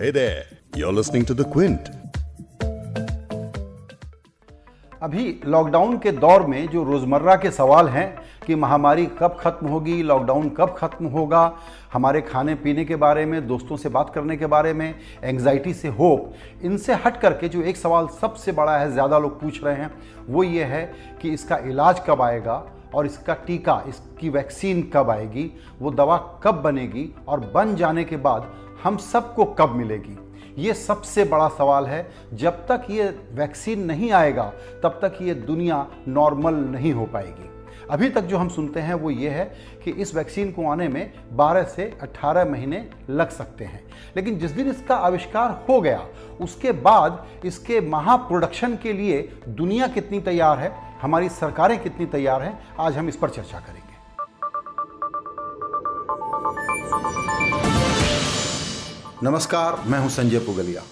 Hey there, you're listening to The Quint. अभी lockdown के दौर में जो रोज़मर्रा के सवाल हैं कि महामारी कब खत्म होगी लॉकडाउन कब खत्म होगा हमारे खाने पीने के बारे में दोस्तों से बात करने के बारे में एंग्जाइटी से होप इनसे हट करके जो एक सवाल सबसे बड़ा है ज़्यादा लोग पूछ रहे हैं वो ये है कि इसका इलाज कब आएगा और इसका टीका इसकी वैक्सीन कब आएगी वो दवा कब बनेगी और बन जाने के बाद हम सबको कब मिलेगी? ये सबसे बड़ा सवाल है। जब तक ये वैक्सीन नहीं आएगा, तब तक ये दुनिया नॉर्मल नहीं हो पाएगी। अभी तक जो हम सुनते हैं, वो ये है कि इस वैक्सीन को आने में 12 से 18 महीने लग सकते हैं। लेकिन जिस दिन इसका आविष्कार हो गया, उसके बाद इसके महा प्रोडक्शन के लिए दुनिया कितनी तैयार है, हमारी सरकारें कितनी तैयार हैं, आज हम इस पर चर्चा करेंगे। नमस्कार, मैं हूँ संजय पुगलिया।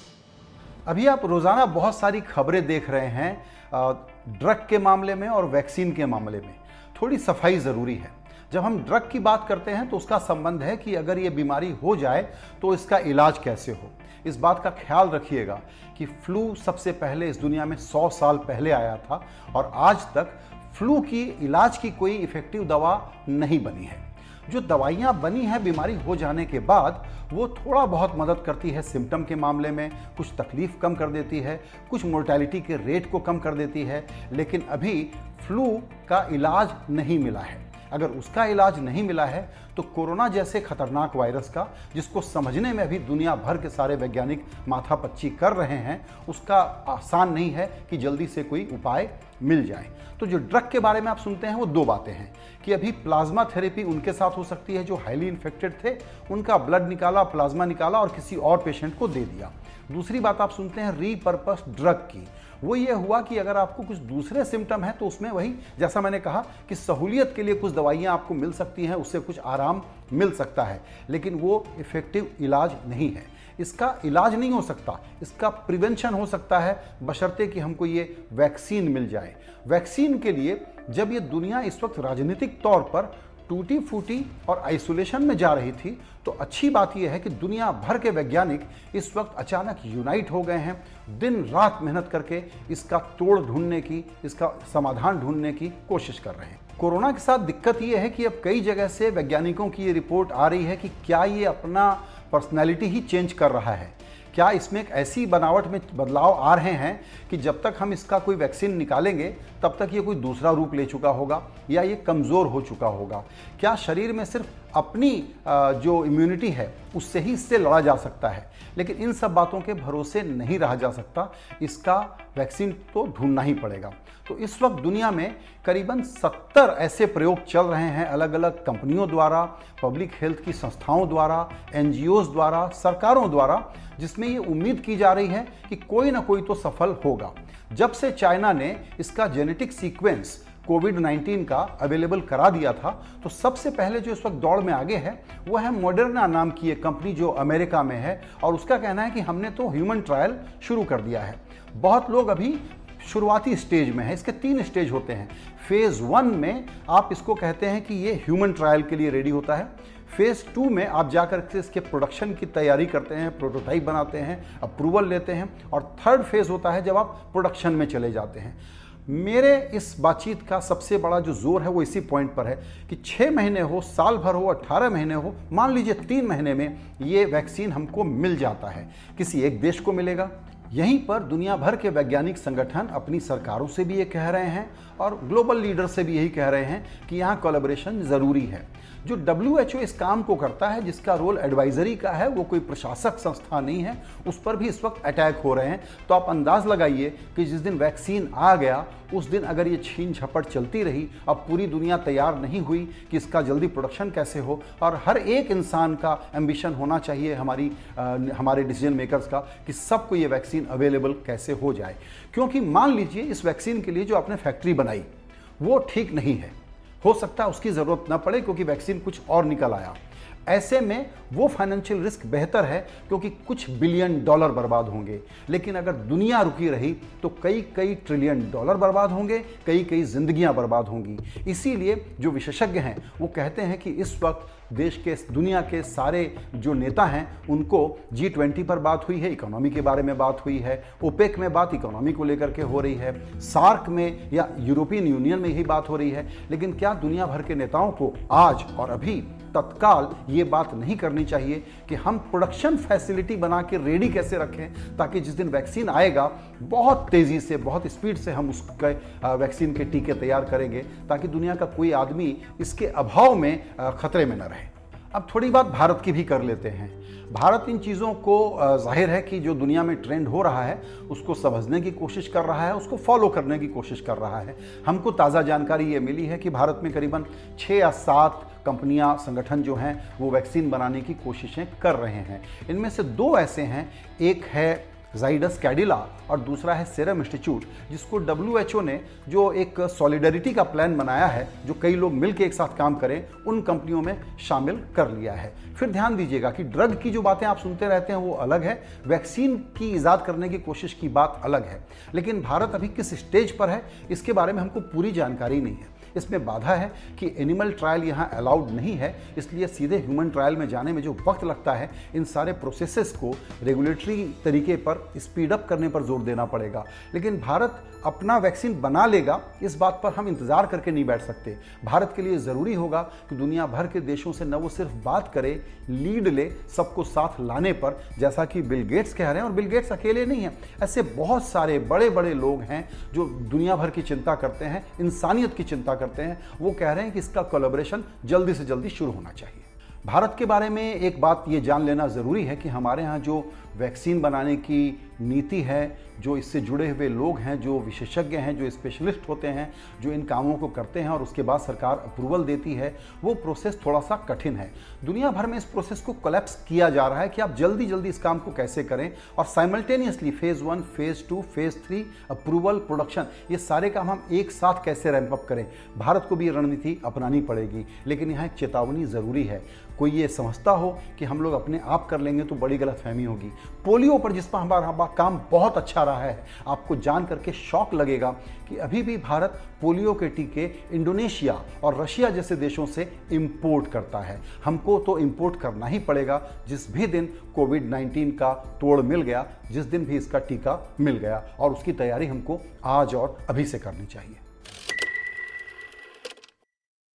अभी आप रोज़ाना बहुत सारी खबरें देख रहे हैं ड्रग के मामले में और वैक्सीन के मामले में। थोड़ी सफ़ाई ज़रूरी है। जब हम ड्रग की बात करते हैं तो उसका संबंध है कि अगर ये बीमारी हो जाए तो इसका इलाज कैसे हो? इस बात का ख्याल रखिएगा कि फ्लू सबसे पहले इस दुनिया में 100 साल पहले आया था, और आज तक फ्लू की, इलाज की कोई इफ़ेक्टिव दवा नहीं बनी है। जो दवाइयाँ बनी हैं बीमारी हो जाने के बाद, वो थोड़ा बहुत मदद करती है सिम्टम के मामले में, कुछ तकलीफ़ कम कर देती है, कुछ मोर्टैलिटी के रेट को कम कर देती है, लेकिन अभी फ्लू का इलाज नहीं मिला है। अगर उसका इलाज नहीं मिला है तो कोरोना जैसे खतरनाक वायरस का, जिसको समझने में अभी दुनिया भर के सारे वैज्ञानिक माथापच्ची कर रहे हैं, उसका आसान नहीं है कि जल्दी से कोई उपाय मिल जाए। तो जो ड्रग के बारे में आप सुनते हैं, वो दो बातें हैं। कि अभी प्लाज्मा थेरेपी उनके साथ हो सकती है, जो हाईली इन्फेक्टेड थे, उनका ब्लड निकाला, प्लाज्मा निकाला और किसी और पेशेंट को दे दिया। दूसरी बात आप सुनते हैं रीपर्पस ड्रग की। वो ये हुआ कि अगर आपको कुछ दूसरे सिम्टम है तो उसमें वही, जैसा मैंने कहा कि सहूलियत के लिए कुछ दवाइयाँ आपको मिल सकती हैं, उससे कुछ आराम मिल सकता है। लेकिन वो इफ़ेक्टिव इलाज नहीं है। इसका इलाज नहीं हो सकता। इसका प्रिवेंशन हो सकता है, बशर्ते कि हमको ये वैक्सीन मिल जाए। वैक्सीन के लिए जब ये दुनिया इस वक्त राजनीतिक तौर पर टूटी फूटी और आइसोलेशन में जा रही थी तो अच्छी बात यह है कि दुनिया भर के वैज्ञानिक इस वक्त अचानक यूनाइट हो गए हैं। दिन रात मेहनत करके इसका तोड़ ढूँढने की, इसका समाधान ढूँढने की कोशिश कर रहे हैं। कोरोना के साथ दिक्कत यह है कि अब कई जगह से वैज्ञानिकों की ये रिपोर्ट आ रही है कि क्या ये अपना पर्सनैलिटी ही चेंज कर रहा है। क्या इसमें एक ऐसी बनावट में बदलाव आ रहे हैं कि जब तक हम इसका कोई वैक्सीन निकालेंगे, तब तक ये कोई दूसरा रूप ले चुका होगा या ये कमज़ोर हो चुका होगा? क्या शरीर में सिर्फ़ अपनी जो इम्यूनिटी है, उससे ही इससे लड़ा जा सकता है? लेकिन इन सब बातों के भरोसे नहीं रहा जा सकता। इसका वैक्सीन तो ढूंढना ही पड़ेगा। तो इस वक्त दुनिया में करीबन 70 ऐसे प्रयोग चल रहे हैं अलग अलग कंपनियों द्वारा, पब्लिक हेल्थ की संस्थाओं द्वारा एन द्वारा, सरकारों द्वारा, जिसमें ये उम्मीद की जा रही है कि कोई ना कोई तो सफल होगा। जब से चाइना ने इसका जेनेटिक सीक्वेंस कोविड 19 का अवेलेबल करा दिया था तो सबसे पहले जो इस वक्त दौड़ में आगे है, वो है मॉडर्ना नाम की एक कंपनी जो अमेरिका में है, और उसका कहना है कि हमने तो ह्यूमन ट्रायल शुरू कर दिया है। बहुत लोग अभी शुरुआती स्टेज में है, इसके तीन स्टेज होते हैं। फ़ेज़ वन में आप इसको कहते हैं कि ये ह्यूमन ट्रायल के लिए रेडी होता है। फ़ेज़ टू में आप जाकर के इसके प्रोडक्शन की तैयारी करते हैं प्रोटोटाइप बनाते हैं अप्रूवल लेते हैं और थर्ड फ़ेज़ होता है जब आप प्रोडक्शन में चले जाते हैं। मेरे इस बातचीत का सबसे बड़ा जो ज़ोर है वो इसी पॉइंट पर है कि छः महीने हो, साल भर हो अट्ठारह महीने हो, मान लीजिए तीन महीने में ये वैक्सीन हमको मिल जाता है। किसी एक देश को मिलेगा यहीं पर दुनिया भर के वैज्ञानिक संगठन अपनी सरकारों से भी ये कह रहे हैं और ग्लोबल लीडर से भी यही कह रहे हैं कि यहाँ कोलेबोरेशन ज़रूरी है। जो डब्ल्यू एच ओ इस काम को करता है जिसका रोल एडवाइजरी का है वो कोई प्रशासक संस्था नहीं है। उस पर भी इस वक्त अटैक हो रहे हैं। तो आप अंदाज लगाइए कि जिस दिन वैक्सीन आ गया उस दिन अगर ये छीन झपट चलती रही अब पूरी दुनिया तैयार नहीं हुई कि इसका जल्दी प्रोडक्शन कैसे हो और हर एक इंसान का एम्बिशन होना चाहिए हमारी आ, हमारे डिसीज़न मेकर्स का कि सबको ये वैक्सीन अवेलेबल कैसे हो जाए? क्योंकि मान लीजिए इस वैक्सीन के लिए जो आपने फैक्ट्री बनाई, वो ठीक नहीं है। हो सकता है उसकी ज़रूरत ना पड़े क्योंकि वैक्सीन कुछ और निकल आया। ऐसे में वो फाइनेंशियल रिस्क बेहतर है क्योंकि कुछ बिलियन डॉलर बर्बाद होंगे। लेकिन अगर दुनिया रुकी रही तो कई कई ट्रिलियन डॉलर बर्बाद होंगे कई कई जिंदगियाँ बर्बाद होंगी। इसीलिए जो विशेषज्ञ हैं, वो कहते हैं कि इस वक्त देश के, दुनिया के सारे जो नेता हैं, उनको जी ट्वेंटी पर बात हुई है इकोनॉमी के बारे में बात हुई है ओपेक में बात इकोनॉमी को लेकर के हो रही है सार्क में या यूरोपियन यूनियन में यही बात हो रही है। लेकिन क्या दुनिया भर के नेताओं को आज और अभी तत्काल ये बात नहीं करनी चाहिए कि हम प्रोडक्शन फैसिलिटी बना के रेडी कैसे रखें, ताकि जिस दिन वैक्सीन आएगा, बहुत तेज़ी से, बहुत स्पीड से हम उसके वैक्सीन के टीके तैयार करेंगे, ताकि दुनिया का कोई आदमी इसके अभाव में खतरे में न रहे। अब थोड़ी बात भारत की भी कर लेते हैं। भारत इन चीज़ों को ज़ाहिर है कि जो दुनिया में ट्रेंड हो रहा है, उसको समझने की कोशिश कर रहा है, उसको फॉलो करने की कोशिश कर रहा है। हमको ताज़ा जानकारी ये मिली है कि भारत में करीबन छः या सात कंपनियाँ, संगठन जो हैं, वो वैक्सीन बनाने की कोशिशें कर रहे हैं। इनमें से दो ऐसे हैं, एक है जाइडस कैडिला और दूसरा है सेरम इंस्टीट्यूट जिसको डब्ल्यू ने जो एक सॉलिडरिटी का प्लान बनाया है, जो कई लोग मिलकर एक साथ काम करें, उन कंपनियों में शामिल कर लिया है। फिर ध्यान दीजिएगा कि ड्रग की जो बातें आप सुनते रहते हैं, वो अलग है। वैक्सीन की ईजाद करने की कोशिश की बात अलग है। लेकिन भारत अभी किस स्टेज पर है, इसके बारे में हमको पूरी जानकारी नहीं है। इसमें बाधा है कि एनिमल ट्रायल यहाँ अलाउड नहीं है, इसलिए सीधे ह्यूमन ट्रायल में जाने में जो वक्त लगता है, इन सारे प्रोसेसेस को रेगुलेटरी तरीके पर स्पीड अप करने पर ज़ोर देना पड़ेगा। लेकिन भारत अपना वैक्सीन बना लेगा, इस बात पर हम इंतज़ार करके नहीं बैठ सकते। भारत के लिए ज़रूरी होगा कि दुनिया भर के देशों से न वो सिर्फ़ बात करे, लीड ले, सबको साथ लाने पर, जैसा कि बिल गेट्स कह रहे हैं, और बिल गेट्स अकेले नहीं हैं, ऐसे बहुत सारे बड़े बड़े लोग हैं जो दुनिया भर की चिंता करते हैं, इंसानियत की चिंता करते हैं, वो कह रहे हैं कि इसका कोलोब्रेशन जल्दी से जल्दी शुरू होना चाहिए। भारत के बारे में एक बात ये जान लेना ज़रूरी है कि हमारे यहाँ जो वैक्सीन बनाने की नीति है, जो इससे जुड़े हुए लोग हैं, जो विशेषज्ञ हैं, जो स्पेशलिस्ट होते हैं, जो इन कामों को करते हैं और उसके बाद सरकार अप्रूवल देती है, वो प्रोसेस थोड़ा सा कठिन है। दुनिया भर में इस प्रोसेस को कलेप्स किया जा रहा है कि आप जल्दी जल्दी इस काम को कैसे करें और simultaneously phase one phase two phase three approval production ये सारे काम हम एक साथ कैसे रैंप अप करें? भारत को भी रणनीति अपनानी पड़ेगी, लेकिन यहाँ एक चेतावनी ज़रूरी है। कोई ये समझता हो कि हम लोग अपने आप कर लेंगे तो बड़ी गलत फहमी होगी। पोलियो पर जिस पर हमारा काम बहुत अच्छा रहा है। आपको जान करके शौक लगेगा कि अभी भी भारत पोलियो के टीके इंडोनेशिया और रशिया जैसे देशों से इंपोर्ट करता है। हमको तो इंपोर्ट करना ही पड़ेगा। जिस भी दिन कोविड 19 का तोड़ मिल गया, जिस दिन भी इसका टीका मिल गया, और उसकी तैयारी हमको आज और अभी से करनी चाहिए।